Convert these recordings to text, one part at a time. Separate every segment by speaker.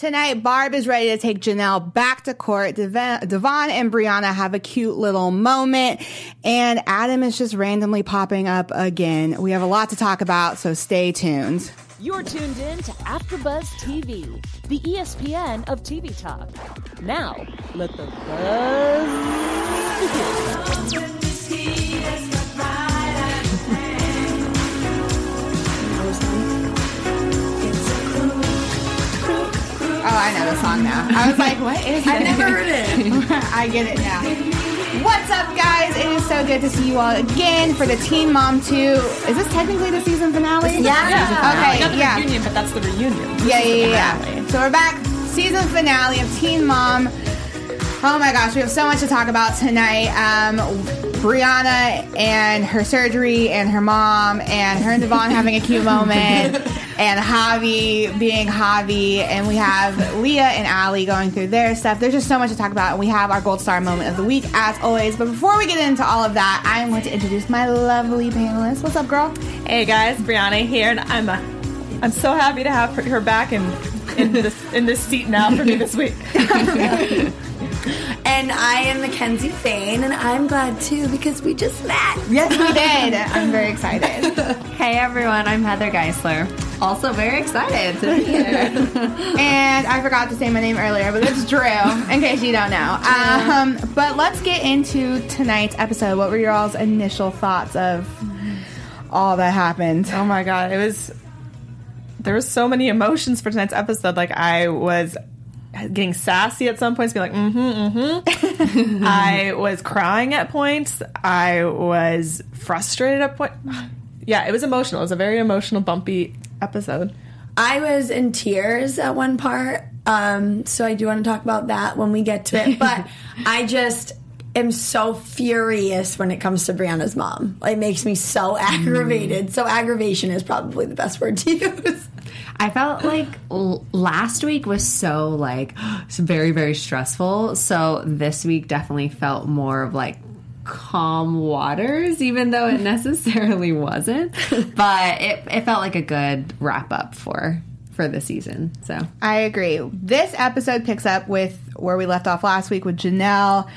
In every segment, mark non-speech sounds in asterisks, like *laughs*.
Speaker 1: Tonight, Barb is ready to take Jenelle back to court. Devon, Devon and Briana have a cute little moment, and Adam is just randomly popping up again. We have a lot to talk about, so stay tuned.
Speaker 2: You're tuned in to AfterBuzz TV, the ESPN of TV talk. Now, let the buzz begin.
Speaker 1: I know the song now. I was like, what is?
Speaker 3: I've never heard it. *laughs*
Speaker 1: I get it now. What's up, guys? It is so good to see you all again for the Teen Mom 2. Is this technically the season finale?
Speaker 3: Yeah.
Speaker 1: Okay,
Speaker 4: Not the
Speaker 1: yeah.
Speaker 4: reunion, but that's the reunion. This
Speaker 1: Yeah, yeah, yeah, yeah. So we're back, season finale of Teen Mom. Oh my gosh, we have so much to talk about tonight. Um, Briana and her surgery, and her mom, and her and Devon having a cute moment, *laughs* and Javi being Javi, and we have Leah and Ali going through their stuff. There's just so much to talk about, and we have our gold star moment of the week as always. But before we get into all of that, I'm going to introduce my lovely panelists. What's up, girl?
Speaker 4: Hey guys, Brianna here, and I'm uh, I'm so happy to have her- her back in in this in this seat now for me this week. *laughs* *laughs*
Speaker 3: And I am Mackenzie Fain, and I'm glad too because we just met.
Speaker 1: Yes, we did. *laughs* I'm very excited.
Speaker 5: Hey everyone, I'm Heather Geisler. Also very excited to be here. *laughs*
Speaker 1: And I forgot to say my name earlier, but it's Drew, in case you don't know. Um, but let's get into tonight's episode. What were your all's initial thoughts of all that happened?
Speaker 4: Oh my god, it was there was so many emotions for tonight's episode. Like I was getting sassy at some points, being like, mm-hmm, mm-hmm. *laughs* I was crying at points. I was frustrated at point. Yeah, it was emotional. It was a very emotional, bumpy episode.
Speaker 3: I was in tears at one part, um, so I do want to talk about that when we get to it. *laughs* But I just am so furious when it comes to Briana's mom. It makes me so aggravated. Mm. So aggravation is probably the best word to use.
Speaker 5: I felt like l- last week was so like *gasps* very very stressful. So this week definitely felt more of like calm waters, even though it *laughs* necessarily wasn't. But it, it felt like a good wrap up for for the season. So
Speaker 1: I agree. This episode picks up with where we left off last week with Jenelle.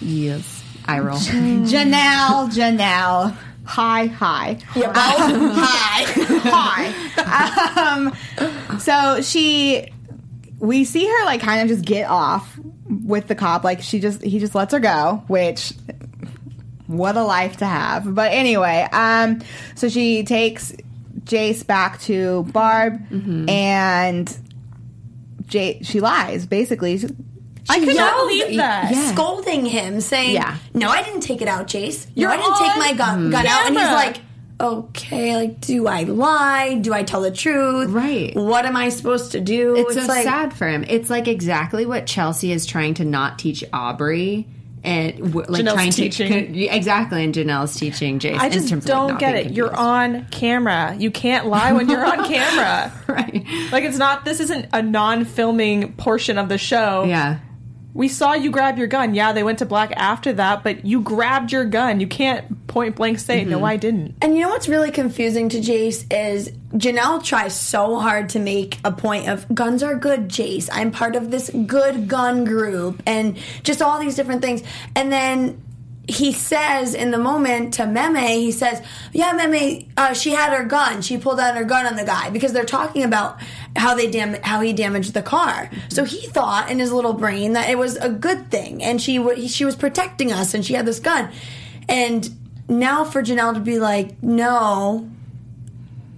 Speaker 5: Yes, I roll. *laughs*
Speaker 1: Jenelle, Jenelle. Hi, hi.
Speaker 3: Yeah, well, hi. *laughs*
Speaker 1: hi. Um, so she, we see her like kind of just get off with the cop. Like she just, he just lets her go, which what a life to have. But anyway, um, so she takes Jace back to Barb and Jay, she lies basically.
Speaker 4: I could not believe that.
Speaker 5: Yeah.
Speaker 3: scolding him, saying,
Speaker 5: Yeah.
Speaker 3: "No, I didn't take it out, Jace. No,
Speaker 4: You're
Speaker 3: I didn't take my gun, gun out." And he's like, "Okay, like, do I lie? Do I tell the truth?
Speaker 5: Right.
Speaker 3: What am I supposed to do?"
Speaker 5: It's, so
Speaker 3: like,
Speaker 5: sad for him. It's like exactly what Chelsea is trying to not teach Aubree. And w- like
Speaker 4: Jenelle's
Speaker 5: trying
Speaker 4: teaching.
Speaker 5: to co- exactly, and Jenelle's teaching Jason.
Speaker 4: I
Speaker 5: in
Speaker 4: just
Speaker 5: terms
Speaker 4: don't
Speaker 5: like, not
Speaker 4: get
Speaker 5: being
Speaker 4: it. You're on camera. You can't lie when you're on *laughs* camera.
Speaker 5: right.
Speaker 4: Like it's not. This isn't a non-filming portion of the show.
Speaker 5: Yeah,
Speaker 4: We saw you grab your gun. Yeah, they went to black after that, but you grabbed your gun. You can't point blank say, "No, I didn't."
Speaker 3: And you know what's really confusing to Jace is Jenelle tries so hard to make a point of guns are good, Jace. I'm part of this good gun group and just all these different things. And then he says in the moment to Meme, he says, "Yeah, Meme, uh, she had her gun. She pulled out her gun on the guy because they're talking about how they dam- how he damaged the car. So he thought in his little brain that it was a good thing, and she w- she was protecting us, and she had this gun. And now for Jenelle to be like, no."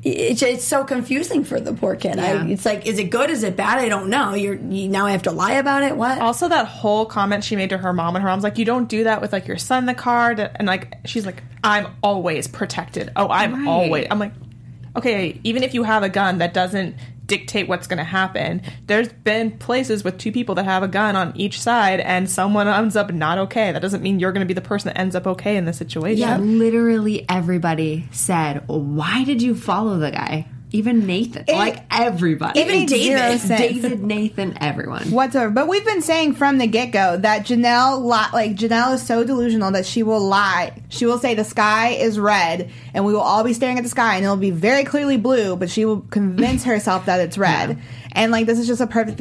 Speaker 3: It's, it's so confusing for the poor kid.
Speaker 5: Yeah.
Speaker 3: I, it's like, is it good? Is it bad? I don't know. You're you, now I have to lie about it. What?
Speaker 4: Also, that whole comment she made to her mom, and her mom's like, "You don't do that with like your son in the car," and like she's like, "I'm always protected." Oh, I'm
Speaker 5: Right.
Speaker 4: always. I'm like, okay, even if you have a gun, that doesn't dictate what's going to happen. There's been places with two people that have a gun on each side, and someone ends up not okay. That doesn't mean you're going to be the person that ends up okay in the situation.
Speaker 5: yeah. Literally everybody said, "Why did you follow the guy?" Even Nathan, like everybody,
Speaker 3: Even David.
Speaker 5: David, Nathan, everyone.
Speaker 1: whatsoever. But we've been saying from the get go that Jenelle, li- like Jenelle, is so delusional that she will lie. She will say the sky is red, and we will all be staring at the sky, and it'll be very clearly blue. But she will convince herself that it's red, and like this is just a perfect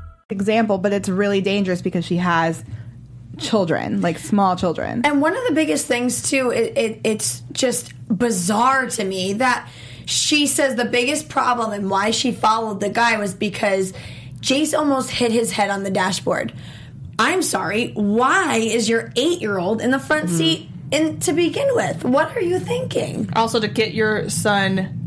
Speaker 1: Example, but it's really dangerous because she has children, like small children.
Speaker 3: And one of the biggest things too, it, it, it's just bizarre to me that she says the biggest problem and why she followed the guy was because Jace almost hit his head on the dashboard. I'm sorry. Why is your eight year old in the front mm-hmm. seat in to begin with? What are you thinking?
Speaker 4: Also, to get your son,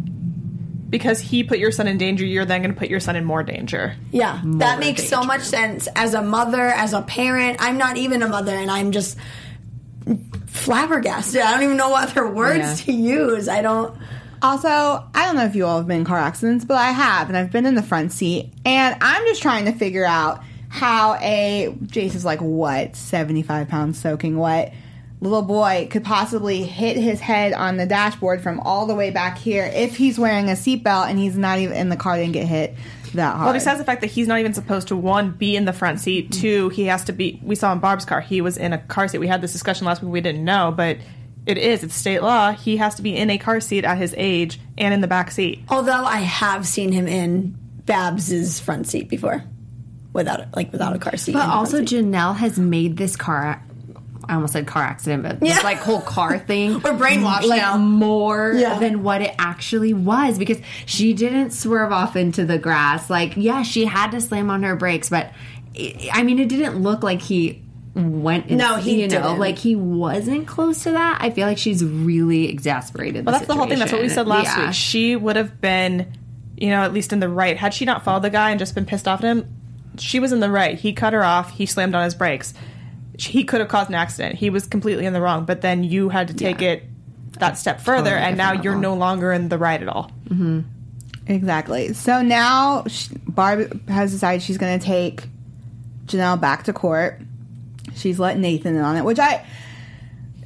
Speaker 4: because he put your son in danger, you're then going to put your son in more danger.
Speaker 3: Yeah, that makes so much sense. As a mother, as a parent, I'm not even a mother, and I'm just flabbergasted. I don't even know what other words
Speaker 5: Yeah.
Speaker 3: to use. I don't.
Speaker 1: Also, I don't know if you all have been in car accidents, but I have, and I've been in the front seat, and I'm just trying to figure out how a Jace is like what 75 pounds soaking wet little boy could possibly hit his head on the dashboard from all the way back here if he's wearing a seatbelt and he's not even in the car didn't get hit that hard.
Speaker 4: Well, besides the fact that he's not even supposed to one be in the front seat, two he has to be. We saw in Barb's car he was in a car seat. We had this discussion last week. We didn't know, but it is. It's state law. He has to be in a car seat at his age and in the back seat.
Speaker 3: Although I have seen him in Babs's front seat before, without like without a car seat.
Speaker 5: But also,
Speaker 3: seat.
Speaker 5: Janelle has made this car. I almost said car accident, but this
Speaker 3: Yeah.
Speaker 5: like whole car *laughs* thing.
Speaker 3: We're brainwashed
Speaker 5: like
Speaker 3: now.
Speaker 5: more
Speaker 3: Yeah.
Speaker 5: than what it actually was because she didn't swerve off into the grass. Like, yeah, she had to slam on her brakes, but I I mean, it didn't look like he went. In,
Speaker 3: No, he
Speaker 5: you know,
Speaker 3: didn't.
Speaker 5: like he wasn't close to that. I feel like she's really exasperated.
Speaker 4: Well, that's the whole thing. That's what we said last
Speaker 5: Yeah.
Speaker 4: week. She would have been, you know, at least in the right. Had she not followed the guy and just been pissed off at him, she was in the right. He cut her off. He slammed on his brakes. He could have caused an accident. He was completely in the wrong. But then you had to take
Speaker 5: Yeah.
Speaker 4: it that step further,
Speaker 5: Totally
Speaker 4: and now you're no longer in the right at all. Mm-hmm.
Speaker 1: Exactly. So now sh- Barb has decided she's going to take Jenelle back to court. She's let Nathan in on it, which I.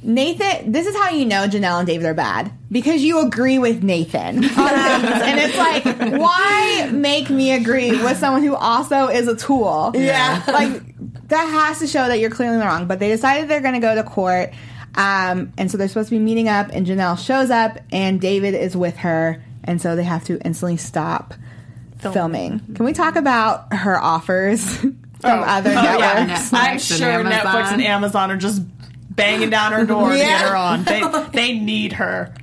Speaker 1: Nathan, this is how you know Jenelle and David are bad because you agree with Nathan *laughs* and it's like, why make me agree with someone who also is a tool?
Speaker 3: Yeah.
Speaker 1: like that has to show that you're clearly wrong. But they decided they're going to go to court, um, and so they're supposed to be meeting up. And Jenelle shows up, and David is with her, and so they have to instantly stop filming. Can we talk about her offers *laughs* from other
Speaker 4: Oh, yeah.
Speaker 1: networks?
Speaker 5: Netflix
Speaker 4: I'm sure
Speaker 5: Amazon.
Speaker 4: Netflix and Amazon are just banging down her door to get her on. They *laughs* they need her.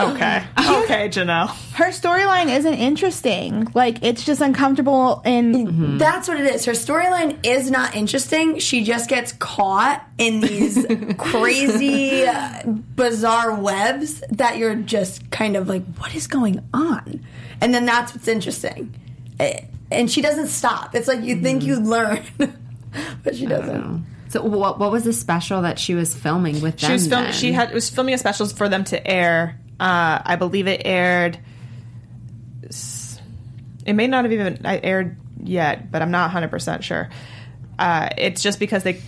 Speaker 4: Okay. *laughs* Okay, Jenelle.
Speaker 1: Her storyline isn't interesting. Like it's just uncomfortable and
Speaker 3: That's what it is. Her storyline is not interesting. She just gets caught in these *laughs* crazy, bizarre webs that you're just kind of like, what is going on? And then that's what's interesting. Eh, And she doesn't stop. It's like you think
Speaker 5: Mm-hmm.
Speaker 3: you'd learn, *laughs* but she doesn't.
Speaker 5: So, what what was the special that she was filming with them?
Speaker 4: She was film-
Speaker 5: then?
Speaker 4: she had was filming a special for them to air. Uh, I believe it aired. It may not have even aired yet, but I'm not 100 percent sure. Uh, it's just because they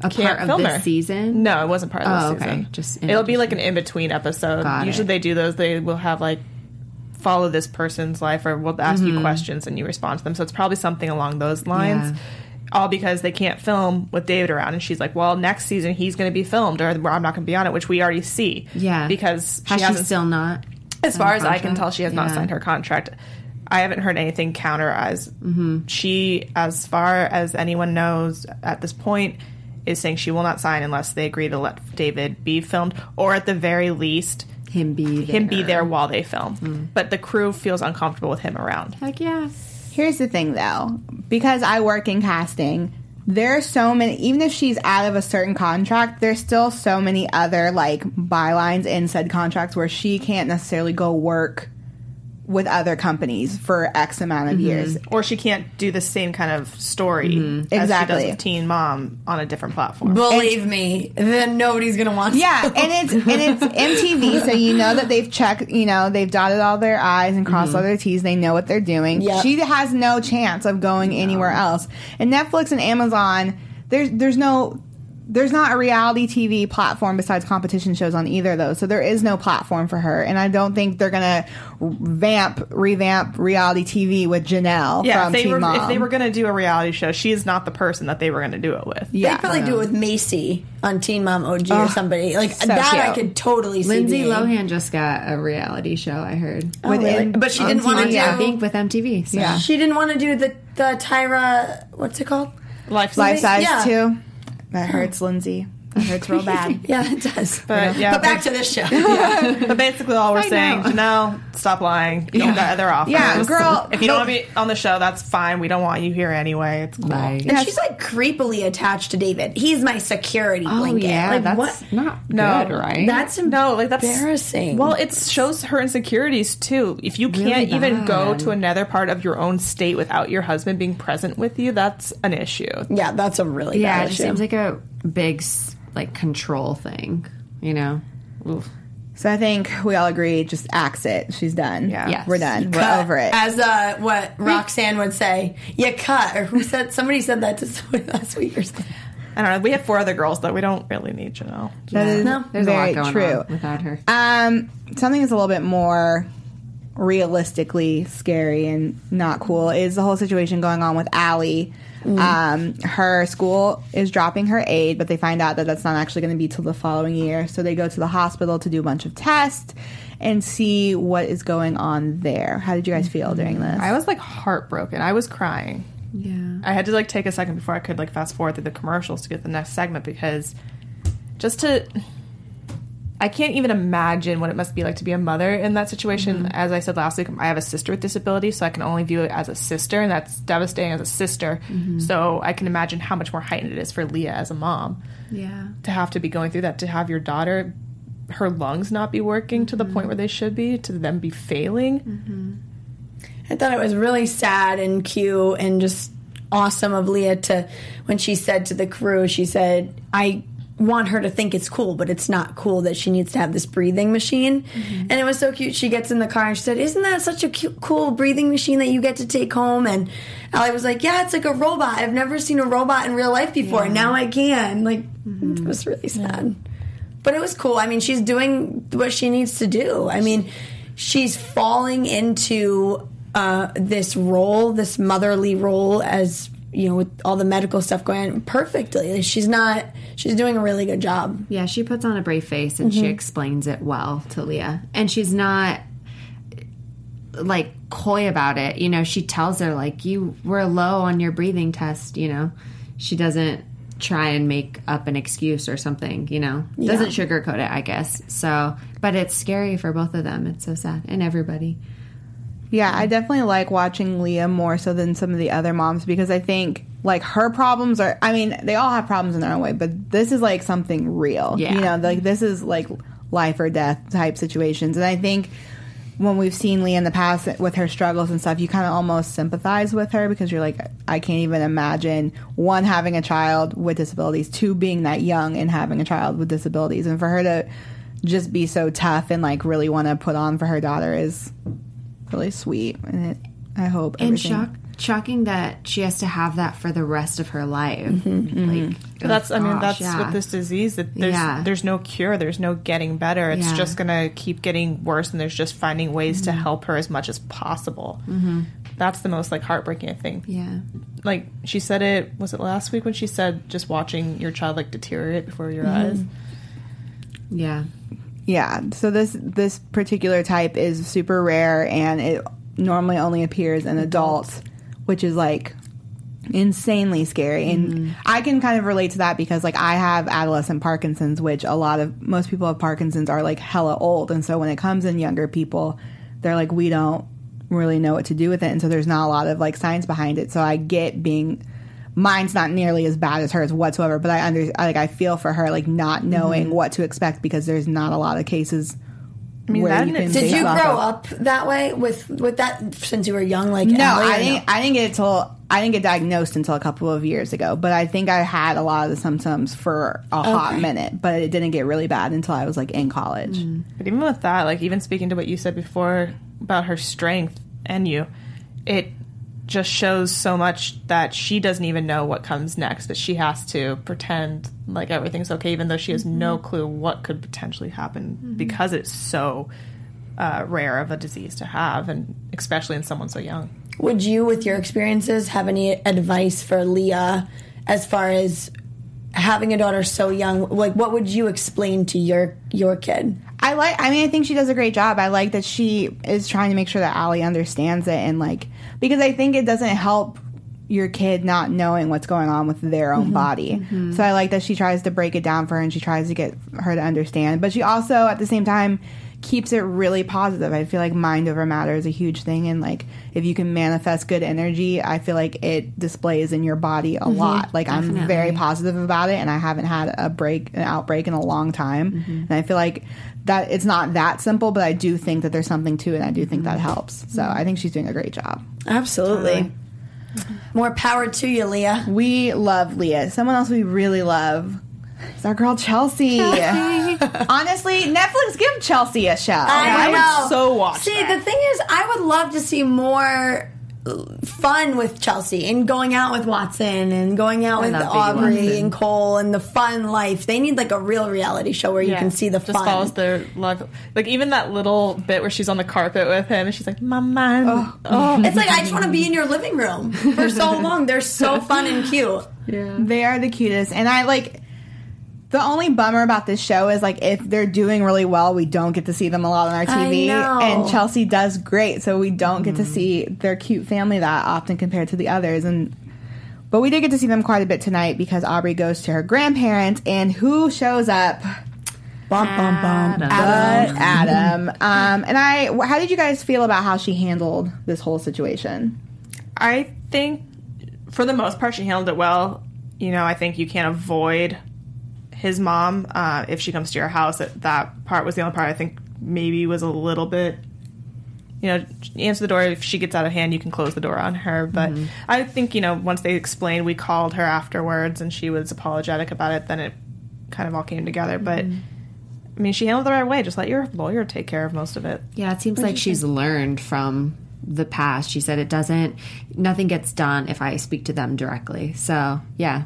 Speaker 5: a
Speaker 4: can't
Speaker 5: part of
Speaker 4: film
Speaker 5: this
Speaker 4: her.
Speaker 5: season.
Speaker 4: No, it wasn't part of
Speaker 5: Oh,
Speaker 4: this
Speaker 5: okay.
Speaker 4: season.
Speaker 5: Just
Speaker 4: it'll be like an in between episode.
Speaker 5: Got
Speaker 4: Usually
Speaker 5: it.
Speaker 4: they do those. They will have like follow this person's life, or we'll ask
Speaker 5: Mm-hmm.
Speaker 4: you questions and you respond to them. So it's probably something along those lines.
Speaker 5: Yeah.
Speaker 4: All because they can't film with David around, and she's like, "Well, next season he's going to be filmed, or I'm not going to be on it," which we already see.
Speaker 5: Yeah,
Speaker 4: because
Speaker 5: has she,
Speaker 4: hasn't
Speaker 5: still not?
Speaker 4: as far as I can tell, she has not signed her contract. I haven't heard anything counter as
Speaker 5: Mm-hmm.
Speaker 4: she, as far as anyone knows at this point, is saying she will not sign unless they agree to let David be filmed, or at the very least,
Speaker 5: Him be there.
Speaker 4: him be there while they film.
Speaker 5: Mm.
Speaker 4: But the crew feels uncomfortable with him around.
Speaker 5: Heck yeah.
Speaker 1: Here's the thing though, because I work in casting, there are so many even if she's out of a certain contract, there's still so many other like bylines in said contracts where she can't necessarily go work with other companies for X amount of years. Mm-hmm.
Speaker 4: or she can't do the same kind of story mm-hmm. as she
Speaker 1: Exactly.
Speaker 4: does with Teen Mom on a different platform.
Speaker 3: Believe me, then nobody's gonna want.
Speaker 1: Yeah,
Speaker 3: to.
Speaker 1: and it's and it's *laughs* MTV, so you know that they've checked, you know, they've dotted all their I's and crossed mm-hmm. all their T's. They know what they're doing.
Speaker 3: Yep.
Speaker 1: She has no chance of going anywhere else. And Netflix and Amazon, there's there's no there's not a reality TV platform besides competition shows on either of those. So there is no platform for her. And I don't think they're gonna vamp revamp reality TV with Jenelle
Speaker 4: yeah, if
Speaker 1: from
Speaker 4: they
Speaker 1: Teen
Speaker 4: were
Speaker 1: Mom.
Speaker 4: if they were going to do a reality show, she is not the person that they were going to do it with.
Speaker 1: yeah.
Speaker 3: They'd probably do it with Macy on Teen Mom OG or somebody like
Speaker 1: so
Speaker 3: that. I could totally see.
Speaker 5: Lindsay
Speaker 3: being.
Speaker 5: Lohan just got a reality show. I heard.
Speaker 3: Oh, really?
Speaker 1: Within-
Speaker 3: but she didn't want to
Speaker 5: TV,
Speaker 3: do.
Speaker 5: I think with MTV. So.
Speaker 1: Yeah.
Speaker 3: She didn't want to do the the Tyra. What's it called?
Speaker 4: Life,
Speaker 1: Life size
Speaker 3: Yeah.
Speaker 1: too. That hurts Lindsay. That hurts real bad. *laughs*
Speaker 3: Yeah, it does.
Speaker 4: But, yeah,
Speaker 3: but back
Speaker 4: but-
Speaker 3: to this show. *laughs*
Speaker 4: But basically, all we're saying,
Speaker 5: know.
Speaker 4: Jenelle, stop lying. You don't got other offers.
Speaker 1: Yeah, girl,
Speaker 4: If you don't want to be on the show, that's fine. We don't want you here anyway. It's cool.
Speaker 5: Right.
Speaker 3: And she's like creepily attached to David. He's my security
Speaker 5: Oh
Speaker 3: blanket.
Speaker 5: yeah,
Speaker 3: like
Speaker 5: that's
Speaker 3: what?
Speaker 5: not
Speaker 4: No.
Speaker 5: good, right?
Speaker 3: That's
Speaker 4: No, like that's
Speaker 3: embarrassing.
Speaker 4: Well, it shows her insecurities too. If you can't
Speaker 5: Really
Speaker 4: even go to another part of your own state without your husband being present with you, that's an issue.
Speaker 3: yeah, that's a really
Speaker 5: yeah,
Speaker 3: bad
Speaker 5: it just
Speaker 3: issue.
Speaker 5: seems like a big like control thing. You know. Oof.
Speaker 1: So I think we all agree, just axe it. She's done.
Speaker 4: Yeah.
Speaker 5: Yes.
Speaker 1: We're done. We're over it.
Speaker 3: As uh, what Roxanne would say, you cut. Or who said? Somebody said that to *laughs* somebody last week or something.
Speaker 4: I don't know. We have four other girls though. We don't really need Jenelle.
Speaker 1: that is
Speaker 3: No.
Speaker 5: There's
Speaker 1: very
Speaker 5: a lot going
Speaker 1: true.
Speaker 5: on without her.
Speaker 1: Um, something that's a little bit more realistically scary and not cool is the whole situation going on with Ali. Um, her school is dropping her aid, but they find out that that's not actually going to be till the following year. So they go to the hospital to do a bunch of tests and see what is going on there. How did you guys feel during this?
Speaker 4: I was like heartbroken. I was crying.
Speaker 5: Yeah.
Speaker 4: I had to like take a second before I could like fast forward through the commercials to get the next segment because just to I can't even imagine what it must be like to be a mother in that situation. Mm-hmm. As I said last week, I have a sister with disability, so I can only view it as a sister, and that's devastating as a sister. Mm-hmm. So I can imagine how much more heightened it is for Leah as a mom
Speaker 5: Yeah.
Speaker 4: to have to be going through that, to have your daughter, her lungs not be working to the point mm-hmm. where they should be, to them be failing.
Speaker 3: I thought it was really sad and cute and just awesome of Leah to when she said to the crew, she said, I want her to think it's cool, but it's not cool that she needs to have this breathing machine. And it was so cute. She gets in the car and she said, Isn't that such a cute, cool breathing machine that you get to take home? And Ali was like, Yeah, it's like a robot. I've never seen a robot in real life before. and Now I can. Like, it was really sad. But it was cool. I mean, she's doing what she needs to do. I mean, she's falling into uh, this role, this motherly role, as you know, with all the medical stuff going on perfectly. She's not. She's doing a really good job.
Speaker 5: Yeah, she puts on a brave face and she mm-hmm. explains it well to Leah. And she's not like coy about it. You know, she tells her like you were low on your breathing test, you know. She doesn't try and make up an excuse or something, you know. Doesn't sugarcoat it, I guess. So, but it's scary for both of them. It's so sad and everybody.
Speaker 1: Yeah, I mm-hmm. definitely like watching Leah more so than some of the other moms because I think like her problems are I mean, they all have problems in their own way, but this is like something real.
Speaker 5: Yeah.
Speaker 1: You know, like this is like life or death type situations. And I think when we've seen Leah in the past with her struggles and stuff, you kind of almost sympathize with her because you're like, I can't even imagine one having a child with disabilities, two being that young and having a child with disabilities, and for her to just be so tough and like really want to put on for her daughter is really sweet, and it, I hope
Speaker 5: And
Speaker 1: everything-
Speaker 5: shock shocking that she has to have that for the rest of her life. Mm-hmm, like mm-hmm.
Speaker 4: Oh But that's I mean that's
Speaker 5: yeah.
Speaker 4: with this disease that there's
Speaker 5: Yeah.
Speaker 4: there's no cure, there's no getting better. It's
Speaker 5: Yeah.
Speaker 4: just gonna keep getting worse, and there's just finding ways to mm-hmm. help her as much as possible. Mm-hmm. That's the most like heartbreaking thing.
Speaker 5: Yeah.
Speaker 4: Like she said it was it last week when she said just watching your child like deteriorate before your eyes.
Speaker 5: Yeah.
Speaker 1: Yeah. So this this particular type is super rare, and it normally only appears in adults, which is like insanely scary. And mm-hmm. I can kind of relate to that because like I have adolescent Parkinson's, which a lot of most people have Parkinson's are like hella old, and so when it comes in younger people, they're like we don't really know what to do with it, and so there's not a lot of like science behind it. So I get being mine's not nearly as bad as hers whatsoever but i under like i feel for her like not mm-hmm. knowing what to expect because there's not a lot of cases
Speaker 4: mean,
Speaker 1: where you can
Speaker 3: Did you grow
Speaker 1: of.
Speaker 3: up that way with with that since you were young? Like
Speaker 1: No,
Speaker 3: Ali,
Speaker 1: I didn't. I didn't get it till I didn't get diagnosed until a couple of years ago. But I think I had a lot of the symptoms for a hot minute, but it didn't get really bad until I was like in college. Mm.
Speaker 4: But even with that, like even speaking to what you said before about her strength and you, it just shows so much that she doesn't even know what comes next. That she has to pretend like everything's okay, even though she has no clue what could potentially happen because it's so uh, rare of a disease to have, and especially in someone so young.
Speaker 3: Would you, with your experiences, have any advice for Leah as far as having a daughter so young? Like, what would you explain to your your kid?
Speaker 1: I like. I mean, I think she does a great job. I like that she is trying to make sure that ali understands it, and like because I think it doesn't help your kid not knowing what's going on with their own mm-hmm. body. Mm-hmm. So I like that she tries to break it down for her, and she tries to get her to understand. But she also, at the same time, keeps it really positive. I feel like mind over matter is a huge thing, and like if you can manifest good energy, I feel like it displays in your body a mm-hmm. lot. Like I'm very positive about it, and I haven't had a break, an outbreak in a long time, mm-hmm. and I feel like that it's not that simple, but I do think that there's something to it, and I do think that mm-hmm. helps. So I think she's doing a great job.
Speaker 3: Absolutely. More power to you, Leah.
Speaker 1: We love Leah. Someone else we really love is our girl Chelsea. *laughs* Honestly, Netflix give Chelsea a show.
Speaker 3: I,
Speaker 4: I would
Speaker 3: know.
Speaker 4: so watch
Speaker 3: See,
Speaker 4: that.
Speaker 3: the thing is, I would love to see more uh, fun with Chelsea and going out with Watson and going out with Aubree
Speaker 5: Watson.
Speaker 3: and Cole and the fun life. They need like a real reality show where you can see the
Speaker 4: just
Speaker 3: fun.
Speaker 4: follows their life. Like even that little bit where she's on the carpet with him, and she's like, "My man." Oh,
Speaker 3: It's like I just want to be in your living room for so *laughs* long. They're so fun and cute. Yeah.
Speaker 1: They are the cutest. And I like the only bummer about this show is like if they're doing really well, we don't get to see them a lot on our
Speaker 3: I
Speaker 1: TV.
Speaker 3: know.
Speaker 1: And Chelsea does great, so we don't get to see their cute family that often compared to the others. And but we did get to see them quite a bit tonight because Aubree goes to her grandparents, and who shows up?
Speaker 3: Bum, bum, bum.
Speaker 5: Adam. *laughs*
Speaker 1: Adam. Um, and I, how did you guys feel about how she handled this whole situation?
Speaker 4: I think for the most part she handled it well. You know, I think you can't avoid his mom uh, if she comes to your house. That that part was the only part I think maybe was a little bit. You know, answer the door. If she gets out of hand, you can close the door on her. But I think you know once they explained, we called her afterwards, and she was apologetic about it. Then it kind of all came together. But I mean, she handled it the right way. Just let your lawyer take care of most of it.
Speaker 5: Yeah, it seems like she's learned from the past. She said it doesn't, nothing gets done if I speak to them directly. So, yeah,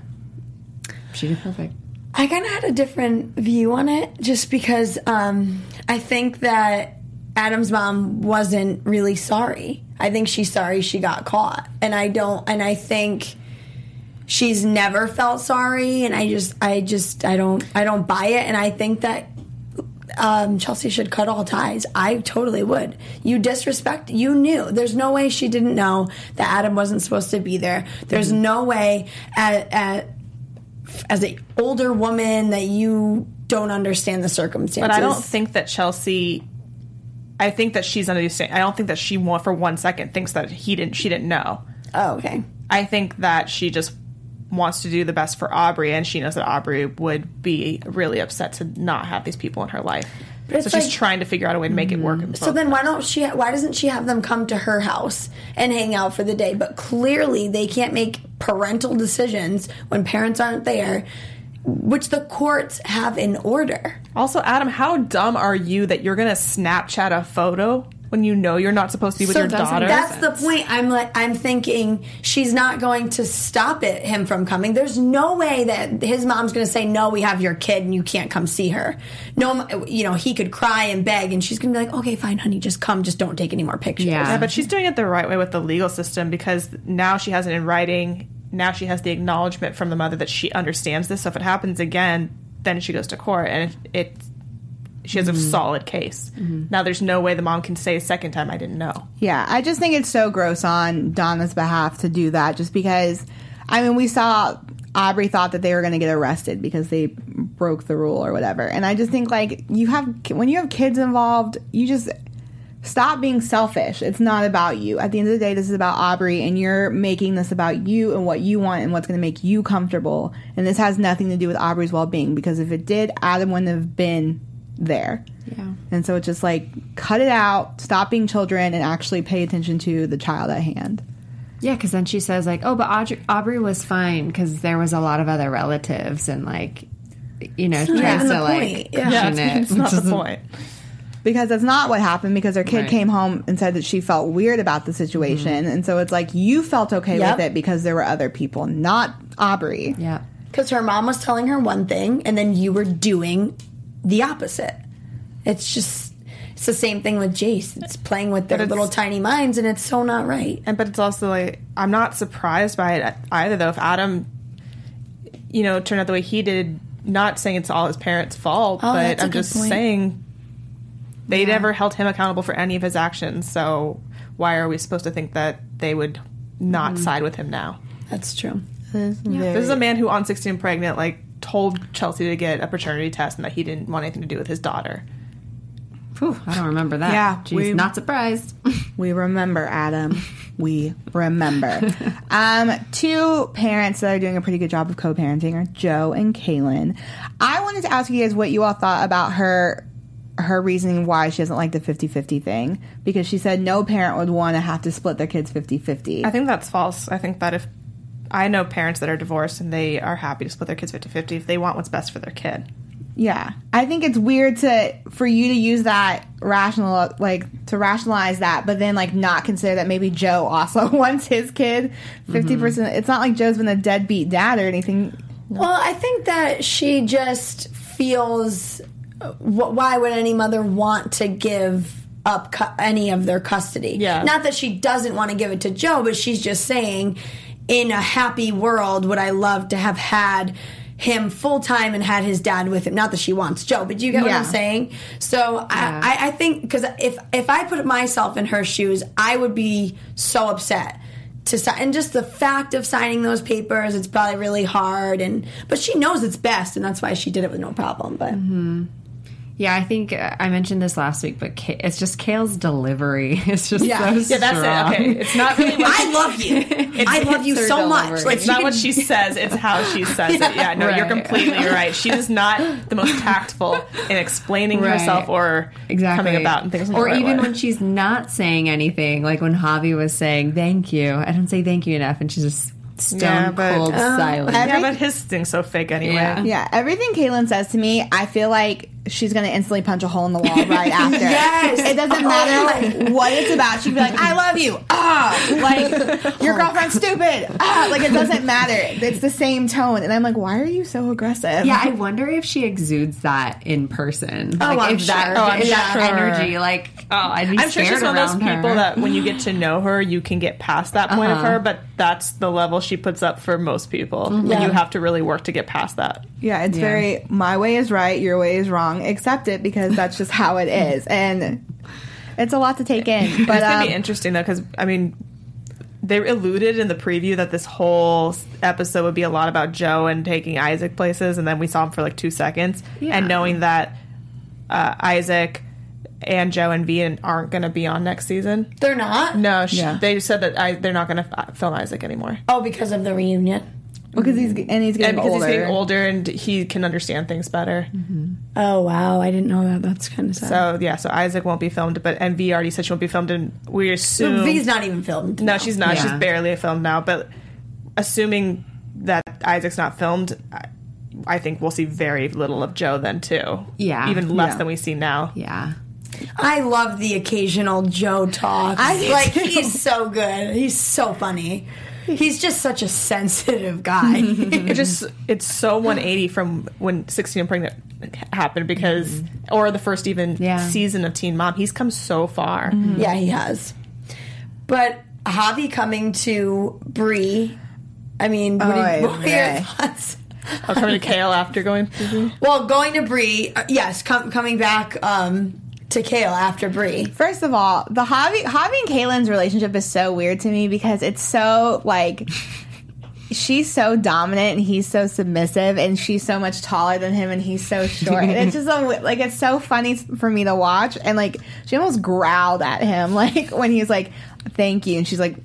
Speaker 5: she did perfect.
Speaker 3: I kind of had a different view on it just because um, I think that Adam's mom wasn't really sorry. I think she's sorry she got caught. And I don't, and I think she's never felt sorry. And I just, I just, I don't, I don't buy it. And I think that um, Chelsea should cut all ties. I totally would. You disrespect. You knew. There's no way she didn't know that Adam wasn't supposed to be there. There's no way at, at as an older woman that you don't understand the circumstances.
Speaker 4: But I don't think that Chelsea. I think that she's understanding. I don't think that she, for one second, thinks that he didn't. She didn't know.
Speaker 3: Oh, okay.
Speaker 4: I think that she just wants to do the best for Aubree, and she knows that Aubree would be really upset to not have these people in her life.
Speaker 3: But
Speaker 4: So she's
Speaker 3: like-
Speaker 4: trying to figure out a way to make it work.
Speaker 3: So then, why don't she? Why doesn't she have them come to her house and hang out for the day? But clearly, they can't make parental decisions when parents aren't there, which the courts have in order.
Speaker 4: Also, Adam, how dumb are you that you're going to Snapchat a photo when you know you're not supposed to be with
Speaker 3: so
Speaker 4: your daughter?
Speaker 3: that's the point. I'm like, I'm thinking she's not going to stop it him from coming. There's no way that his mom's going to say no. We have your kid and you can't come see her. No, you know he could cry and beg, and she's going to be like, okay, fine, honey, just come, just don't take any more pictures.
Speaker 5: Yeah.
Speaker 4: Yeah, but she's doing it the right way with the legal system because now she has it in writing. Now she has the acknowledgement from the mother that she understands this. So if it happens again, then she goes to court and it, it she has a mm-hmm. solid case. Mm-hmm. Now there's no way the mom can say a second time I didn't know.
Speaker 1: Yeah, I just think it's so gross on Donna's behalf to do that just because, I mean, we saw Aubree thought that they were going to get arrested because they broke the rule or whatever. And I just think, like, you have, when you have kids involved, you just stop being selfish. It's not about you. At the end of the day, this is about Aubree, and you're making this about you and what you want and what's going to make you comfortable. And this has nothing to do with Aubree's well being because if it did, Adam wouldn't have been there.
Speaker 5: Yeah.
Speaker 1: And so it's just like cut it out, stop being children, and actually pay attention to the child at hand.
Speaker 5: Yeah, because then she says like, "Oh, but Audrey, Aubree was fine because there was a lot of other relatives and like, you know,
Speaker 3: not
Speaker 5: tries to like
Speaker 3: point. Yeah.
Speaker 5: cushion
Speaker 4: Yeah,
Speaker 5: it. *laughs*
Speaker 4: it's not the point.
Speaker 1: Because that's not what happened because her kid
Speaker 5: Right.
Speaker 1: came home and said that she felt weird about the situation. Mm-hmm. And so it's like you felt okay
Speaker 3: Yep.
Speaker 1: with it because there were other people, not Aubree.
Speaker 5: Yeah.
Speaker 3: Because her mom was telling her one thing, and then you were doing the opposite. It's just it's the same thing with Jace. It's playing with their little tiny minds, and it's so not right.
Speaker 4: And but it's also like I'm not surprised by it either though. If Adam, you know, turned out the way he did, not saying it's all his parents' fault,
Speaker 3: Oh,
Speaker 4: but
Speaker 3: that's a
Speaker 4: I'm just
Speaker 3: point.
Speaker 4: saying they never held him accountable for any of his actions. So why are we supposed to think that they would not
Speaker 3: Mm-hmm.
Speaker 4: side with him now?
Speaker 3: That's true.
Speaker 4: This is a man who, on 16 pregnant, like told Chelsea to get a paternity test and that he didn't want anything to do with his daughter.
Speaker 5: Whew, I don't remember that.
Speaker 1: Yeah,
Speaker 5: Jeez,
Speaker 1: we-
Speaker 5: not surprised. *laughs*
Speaker 1: We remember, Adam. We remember. *laughs* um, two parents that are doing a pretty good job of co parenting are Jo and Kailyn. I wanted to ask you guys what you all thought about her her reasoning why she doesn't like the 50-50 thing because she said no parent would want to have to split their kids 50-50
Speaker 4: I think that's false. I think that if I know parents that are divorced and they are happy to split their kids 50 50 if they want what's best for their kid.
Speaker 1: Yeah, I think it's weird to for you to use that rational like to rationalize that, but then like not consider that maybe Jo *laughs* also wants his kid 50 percent. Mm-hmm. It's not like Jo's been a deadbeat dad or anything.
Speaker 3: Well, I think that she just feels. wh- Why would any mother want to give up cu- any of their custody?
Speaker 4: Yeah.
Speaker 3: Not that she doesn't want to give it to Jo, but she's just saying, in a happy world, would I love to have had him full time and had his dad with him? Not that she wants Jo, but you get what I'm saying. So I, I, I think because if if I put myself in her shoes, I would be so upset to sign and just the fact of signing those papers it's probably really hard and but she knows it's best and that's why she did it with no problem but mm-hmm.
Speaker 5: Yeah, I think uh, I mentioned this last week, but Ka- it's just Kail's delivery. *laughs* It's just
Speaker 3: Yeah.
Speaker 5: so
Speaker 3: Yeah,
Speaker 4: that's
Speaker 5: strong.
Speaker 4: it. Okay, it's not really *laughs* what
Speaker 3: i love you i love you
Speaker 5: her
Speaker 3: so much like
Speaker 4: It's not
Speaker 3: can-
Speaker 4: what she says, it's how she says it. *laughs* Yeah, no, you're completely right. She is not the most tactful in explaining
Speaker 5: Right.
Speaker 4: herself or
Speaker 5: exactly
Speaker 4: coming about and things. in the
Speaker 5: or
Speaker 4: right
Speaker 5: even
Speaker 4: way.
Speaker 5: when she's not saying anything like when javi was saying thank you i don't say thank you enough and she's just stone
Speaker 4: Yeah, but-
Speaker 5: cold silent
Speaker 4: yeah, but his thing's so fake anyway.
Speaker 5: Yeah.
Speaker 1: Yeah, everything Kailyn says to me, I feel like she's gonna instantly punch a hole in the wall right *laughs* after.
Speaker 3: Yes.
Speaker 1: it doesn't matter like, what it's about. She'd be like, "I love you," ah, like *laughs* your girlfriend's stupid, ah, like it doesn't matter. It's the same tone, and I'm like, why are you so aggressive?
Speaker 5: yeah i wonder if she exudes that in person
Speaker 3: Oh,
Speaker 5: like
Speaker 3: I'm
Speaker 5: if that,
Speaker 3: sure.
Speaker 4: Oh, I'm
Speaker 5: if that
Speaker 4: sure.
Speaker 5: energy like oh i'd be
Speaker 4: I'm sure she's one of those people
Speaker 5: her.
Speaker 4: that when you get to know her, you can get past that point of
Speaker 5: Uh-huh.
Speaker 4: her, but that's the level she puts up for most people. And
Speaker 3: Yeah.
Speaker 4: you have to really work to get past that.
Speaker 1: Yeah, it's
Speaker 5: Yeah.
Speaker 1: very my way is right, your way is wrong. Accept it because that's just how it *laughs* is, and it's a lot to take in. But
Speaker 4: it's gonna
Speaker 1: um,
Speaker 4: be interesting though, because I mean, they alluded in the preview that this whole episode would be a lot about Jo and taking Isaac places, and then we saw him for like two seconds,
Speaker 5: Yeah.
Speaker 4: and knowing that uh, Isaac and Jo and Vian aren't going to be on next season.
Speaker 3: they're not
Speaker 4: No, sh-
Speaker 1: Yeah.
Speaker 4: they said that I, they're not going to film Isaac anymore.
Speaker 3: oh because of the reunion
Speaker 1: because he's and he's
Speaker 4: And
Speaker 1: getting
Speaker 4: because
Speaker 1: older.
Speaker 4: he's getting older and he can understand things better. Mm-hmm.
Speaker 3: oh wow i didn't know that that's kind of sad
Speaker 4: So yeah, so Isaac won't be filmed, but and Vee already said she won't be filmed, and we assume
Speaker 3: v's not even filmed
Speaker 4: No, she's not.
Speaker 5: Yeah.
Speaker 4: She's barely filmed now. But assuming that Isaac's not filmed, I, I think we'll see very little of Jo then too.
Speaker 5: Yeah.
Speaker 4: even less
Speaker 1: Yeah.
Speaker 4: than we see now.
Speaker 5: yeah
Speaker 3: I love the occasional Jo talk.
Speaker 1: I
Speaker 3: like
Speaker 1: too.
Speaker 3: he's so good. He's so funny. *laughs* He's just such a sensitive guy.
Speaker 4: It just it's so 180 from when 16 and pregnant happened because or the first even
Speaker 5: Yeah.
Speaker 4: season of Teen Mom. He's come so far.
Speaker 3: yeah, he has. But Javi coming to Bree. I mean, what, do
Speaker 1: Oy *laughs*
Speaker 3: what are your thoughts?
Speaker 4: I'll come to Kail after going. through.
Speaker 3: Well, going to Bree, uh, yes, com- coming back um, to Kail after Bree.
Speaker 1: First of all, the Javi, Javi and Kailyn's relationship is so weird to me because it's so like she's so dominant and he's so submissive and she's so much taller than him and he's so short. And it's *laughs* just a, like it's so funny for me to watch. And like she almost growled at him *laughs* like when he's like thank you. And she's like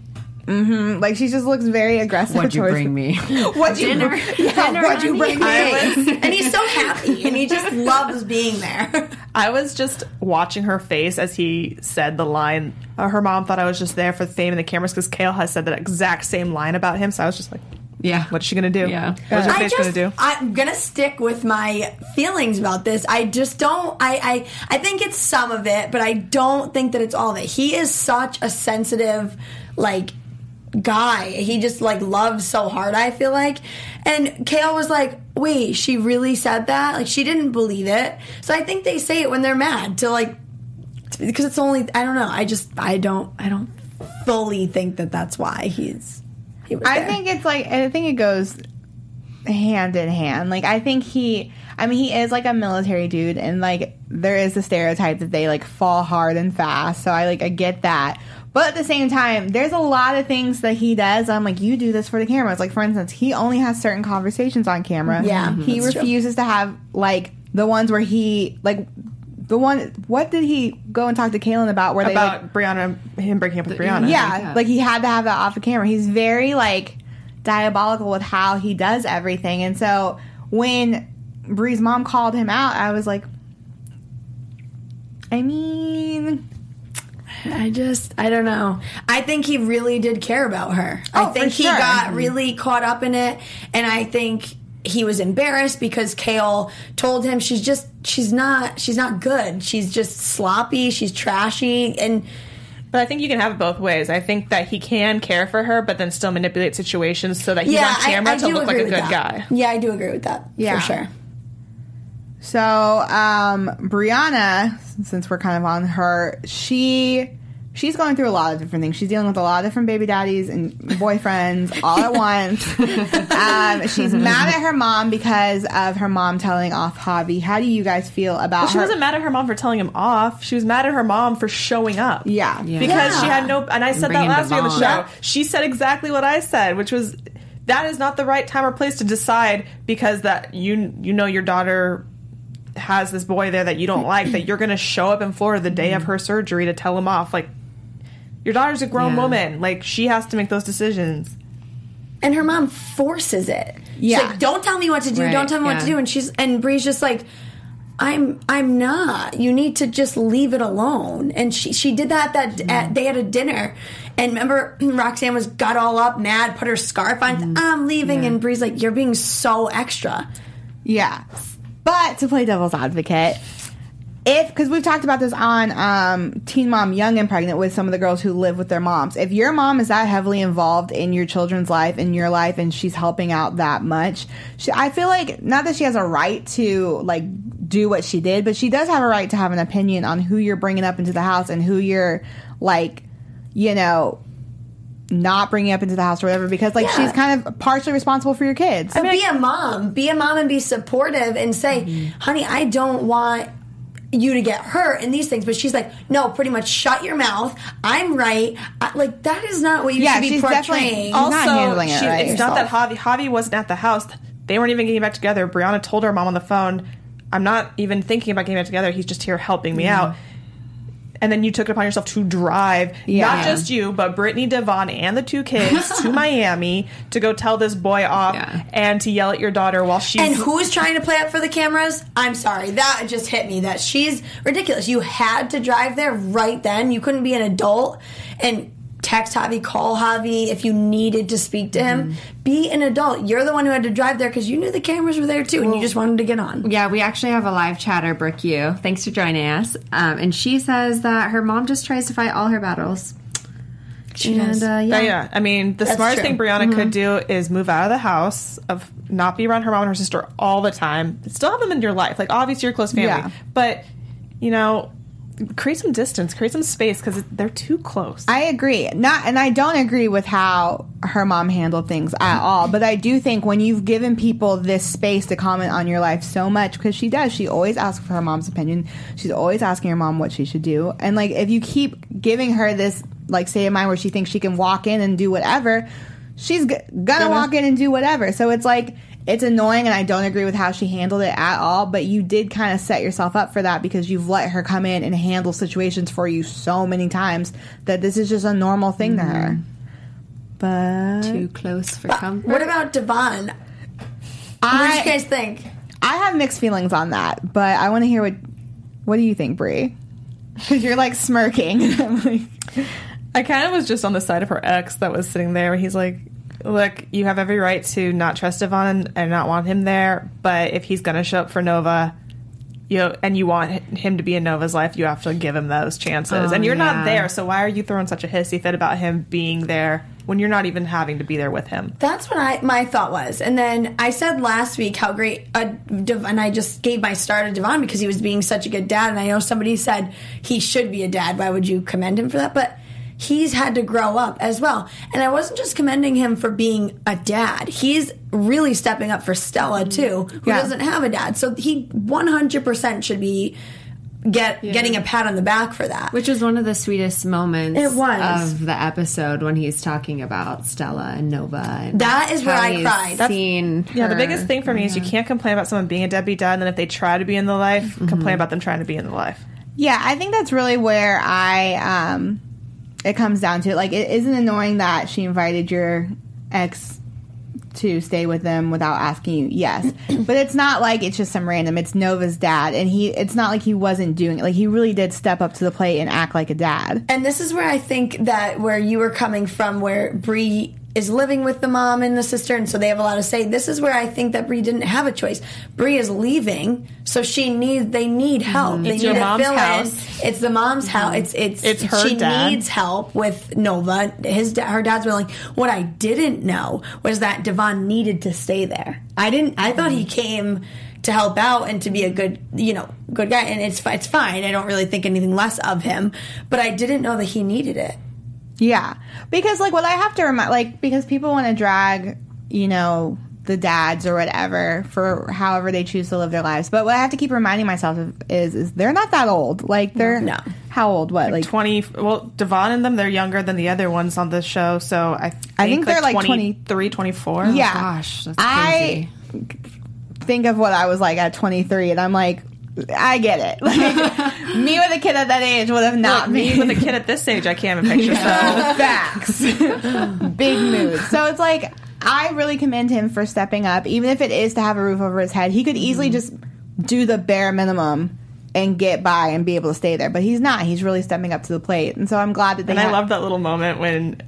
Speaker 1: Like she just looks very aggressive.
Speaker 5: What'd you
Speaker 1: towards-
Speaker 5: bring me? *laughs*
Speaker 1: What'd you
Speaker 5: Dinner.
Speaker 1: bring? Yeah,
Speaker 5: Dinner,
Speaker 1: what'd you bring me? *laughs* *laughs*
Speaker 3: and he's so happy and he just loves being there.
Speaker 4: I was just watching her face as he said the line. Uh, her mom thought I was just there for the fame and the cameras because Kail has said that exact same line about him. So I was just like,
Speaker 5: Yeah.
Speaker 4: what's she gonna do?
Speaker 5: Yeah.
Speaker 4: What's her
Speaker 3: I
Speaker 4: face
Speaker 3: just,
Speaker 4: gonna do?
Speaker 3: I'm gonna stick with my feelings about this. I just don't. I, I I think it's some of it, but I don't think that it's all of it. He is such a sensitive, like guy. He just like loves so hard. I feel like, and Kail was like, "Wait, she really said that? Like she didn't believe it." So I think they say it when they're mad to like because it's only. I don't know. I just I don't I don't fully think that that's why he's. He was
Speaker 1: I
Speaker 3: there.
Speaker 1: think it's like I think it goes hand in hand. Like I think he I mean he is like a military dude and like there is the stereotype that they like fall hard and fast. So I like I get that. But at the same time, there's a lot of things that he does. I'm like, you do this for the cameras. Like, for instance, he only has certain conversations on camera.
Speaker 3: Yeah, mm-hmm.
Speaker 1: He
Speaker 3: that's true.
Speaker 1: refuses to have, like, the ones where he, like, the one, what did he go and talk to Kailyn about where they, like,
Speaker 4: About Briana, him breaking up with Briana.
Speaker 1: yeah,
Speaker 5: Yeah.
Speaker 1: like he had to have that off the camera. He's very like diabolical with how he does everything. And so when Bree's mom called him out, I was like, I mean,
Speaker 3: I just, I don't know. I think he really did care about her.
Speaker 1: Oh,
Speaker 3: I think he
Speaker 1: sure.
Speaker 3: got mm-hmm. really caught up in it. And I think he was embarrassed because Kail told him she's just, she's not, she's not good. She's just sloppy. She's trashy. And
Speaker 4: But I think you can have it both ways. I think that he can care for her, but then still manipulate situations so that he's
Speaker 3: yeah,
Speaker 4: on camera
Speaker 3: I, I
Speaker 4: to look like a good
Speaker 3: that.
Speaker 4: guy.
Speaker 3: Yeah, I do agree with that.
Speaker 1: Yeah.
Speaker 3: For sure.
Speaker 1: So um Briana, since we're kind of on her, she she's going through a lot of different things. She's dealing with a lot of different baby daddies and boyfriends *laughs* all at once. um, she's mad at her mom because of her mom telling off Javi. How do you guys feel about
Speaker 4: She
Speaker 1: her?
Speaker 4: wasn't mad at her mom for telling him off. She was mad at her mom for showing up.
Speaker 1: Yeah.
Speaker 4: Because she had no, and I said that last week on the
Speaker 5: Devon.
Speaker 4: show. She said exactly what I said, which was that is not the right time or place to decide because that you you know your daughter has this boy there that you don't like that you're going to show up in Florida the day of her surgery to tell him off. Like your daughter's a grown
Speaker 5: Yeah.
Speaker 4: woman. Like she has to make those decisions.
Speaker 3: and her mom forces it. She's
Speaker 1: Yeah.
Speaker 3: like, "Don't tell me what to do.
Speaker 5: Right,
Speaker 3: don't tell me what to do." And she's and Bree's just like, "I'm I'm not. You need to just leave it alone." And she she did that that at, they had a dinner, and remember *clears throat* Roxanne was got all up, mad, put her scarf on. Mm-hmm. I'm leaving, and Bree's like, "You're being so extra."
Speaker 1: Yeah. But to play devil's advocate, if because we've talked about this on um, Teen Mom Young and Pregnant with some of the girls who live with their moms. If your mom is that heavily involved in your children's life, in your life, and she's helping out that much, she, I feel like not that she has a right to like do what she did, but she does have a right to have an opinion on who you're bringing up into the house and who you're like, you know. Not bringing up into the house or whatever, because like
Speaker 3: Yeah.
Speaker 1: she's kind of partially responsible for your kids.
Speaker 3: But be a mom. Be a mom and be supportive and say, honey, I don't want you to get hurt in these things. But she's like, no, pretty much shut your mouth. I'm right. I, like, that is not what you
Speaker 1: Yeah,
Speaker 3: should be
Speaker 1: she's definitely-
Speaker 3: portraying.
Speaker 1: Also, not handling it right
Speaker 4: it's not that
Speaker 1: herself.
Speaker 4: Javi Javi wasn't at the house. They weren't even getting back together. Briana told her mom on the phone, "I'm not even thinking about getting back together. He's just here helping me out." And then you took it upon yourself to drive,
Speaker 1: Yeah.
Speaker 4: not just you, but Brittany, Devon, and the two kids to *laughs* Miami to go tell this boy off
Speaker 5: Yeah.
Speaker 4: and to yell at your daughter while she's
Speaker 3: and who's trying to play up for the cameras? I'm sorry. That just hit me. That she's ridiculous. You had to drive there right then. You couldn't be an adult and text Javi, call Javi if you needed to speak to him. Be an adult. You're the one who had to drive there because you knew the cameras were there too and you just wanted to get on.
Speaker 5: Yeah, we actually have a live chatter, Brooke Yu. Thanks for joining us. Um, and she says that her mom just tries to fight all her battles.
Speaker 3: She
Speaker 5: and
Speaker 3: does.
Speaker 5: uh, yeah,
Speaker 4: Yeah, yeah. I mean, the
Speaker 3: That's
Speaker 4: smartest
Speaker 3: true.
Speaker 4: thing Briana
Speaker 1: Mm-hmm.
Speaker 4: could do is move out of the house, of not be around her mom and her sister all the time. Still have them in your life. Like, obviously, you're a close family.
Speaker 1: Yeah.
Speaker 4: But, you know, create some distance, create some space because they're too close.
Speaker 1: I agree. Not, and I don't agree with how her mom handled things at all. But I do think when you've given people this space to comment on your life so much, because she does, she always asks for her mom's opinion. She's always asking her mom what she should do. And like, if you keep giving her this like state of mind where she thinks she can walk in and do whatever, she's g- gonna walk in and do whatever. So it's like. It's annoying, and I don't agree with how she handled it at all. But you did kind of set yourself up for that because you've let her come in and handle situations for you so many times that this is just a normal thing to her. but
Speaker 5: Too close for comfort.
Speaker 3: What about Devon? I, what
Speaker 1: I
Speaker 3: did you guys think?
Speaker 1: I have mixed feelings on that, but I want to hear what what do you think, Brie? Because *laughs* you're like smirking. I'm *laughs* like,
Speaker 4: I kind of was just on the side of her ex that was sitting there. He's like, "Look, you have every right to not trust Devon and not want him there, but if he's going to show up for Nova, you know, and you want him to be in Nova's life, you have to give him those chances.
Speaker 5: Oh,
Speaker 4: and you're
Speaker 5: yeah.
Speaker 4: not there, so why are you throwing such a hissy fit about him being there when you're not even having to be there with him?
Speaker 3: That's what I my thought was. And then I said last week how great uh, Dev- and I just gave my star to Devon because he was being such a good dad. And I know somebody said he should be a dad. Why would you commend him for that? But he's had to grow up as well. And I wasn't just commending him for being a dad. He's really stepping up for Stella too, who
Speaker 1: Yeah.
Speaker 3: doesn't have a dad. So he 100% should be get getting a pat on the back for that.
Speaker 5: Which was one of the sweetest moments
Speaker 3: It was.
Speaker 5: of the episode when he's talking about Stella and Nova. And
Speaker 3: That is where I
Speaker 5: he's
Speaker 3: cried. That's-
Speaker 5: Seen
Speaker 4: Yeah, the biggest thing for me is you can't complain about someone being a deadbeat dad, and then if they try to be in the life,
Speaker 3: Mm-hmm.
Speaker 4: complain about them trying to be in the life.
Speaker 1: yeah, I think that's really where I um it comes down to. Like, it isn't annoying that she invited your ex to stay with them without asking you. Yes, *clears throat* but it's not like it's just some random. It's Nova's dad, and he. It's not like he wasn't doing it. Like he really did step up to the plate and act like a dad.
Speaker 3: And this is where I think that where you were coming from, where Bree is living with the mom and the sister, and so they have a lot to say. This is where I think that Bree didn't have a choice. Bree is leaving, so she needs. They need help. Mm-hmm. They
Speaker 4: It's
Speaker 3: need
Speaker 4: mom's
Speaker 3: fill
Speaker 4: house.
Speaker 3: in. It's the mom's house. Mm-hmm. It's it's
Speaker 4: It's her
Speaker 3: She
Speaker 4: dad.
Speaker 3: needs help with Nova. His her dad's willing. What I didn't know was that Devon needed to stay there. I didn't. I thought he mm-hmm. came to help out and to be a good, you know, good guy. And it's it's fine. I don't really think anything less of him. But I didn't know that he needed it.
Speaker 1: Yeah, because like what I have to remind, like because people want to drag, you know, the dads or whatever for however they choose to live their lives. But what I have to keep reminding myself of is, is they're not that old. Like they're
Speaker 3: No.
Speaker 1: how old? What like
Speaker 4: 20 well devon and them they're younger than the other ones on this show so i think,
Speaker 1: I think they're like 20
Speaker 4: 23 24
Speaker 1: yeah.
Speaker 5: Gosh, that's
Speaker 1: I think of what I was like at 23, and I'm like, I get it. *laughs* Like me with a kid at that age would have not
Speaker 4: Look, me with a kid at this age i can't even picture so *laughs*
Speaker 1: facts. *laughs* Big mood. So it's like I really commend him for stepping up, even if it is to have a roof over his head. He could easily
Speaker 4: Mm-hmm.
Speaker 1: just do the bare minimum and get by and be able to stay there, but he's not. He's really stepping up to the plate, and so I'm glad that they.
Speaker 4: and i
Speaker 1: ha-
Speaker 4: love that little moment when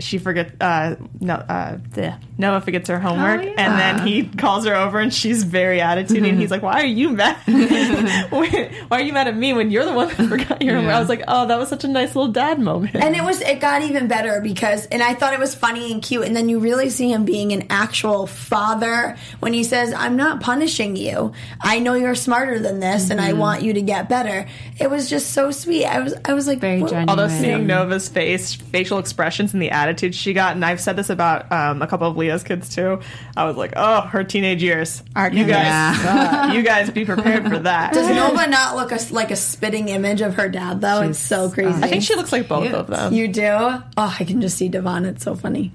Speaker 4: she forgets uh no uh the Noah forgets her homework
Speaker 5: yeah.
Speaker 4: and then he calls her over and she's very attitude and he's like why are you mad *laughs* *laughs* why are you mad at me when you're the one that forgot your homework I was like oh that was such a nice little dad moment
Speaker 3: And it was it got even better because and I thought it was funny and cute and then you really see him being an actual father when he says I'm not punishing you. I know you're smarter than this and I want you to get better. It was just so sweet. I was I was like
Speaker 5: Very
Speaker 3: "Whoa."
Speaker 5: genuine.
Speaker 4: Although seeing Nova's face, facial expressions, and the attitude she got, and I've said this about um, a couple of Leah's kids too. I was like, oh, her teenage years.
Speaker 1: Are
Speaker 4: you guys,
Speaker 5: Yeah.
Speaker 4: you guys, be prepared for that.
Speaker 3: Does Nova not look a, like a spitting image of her dad though? it's so crazy.
Speaker 4: I think she looks like both of them.
Speaker 3: you do? Oh, I can just see Devon. It's so funny.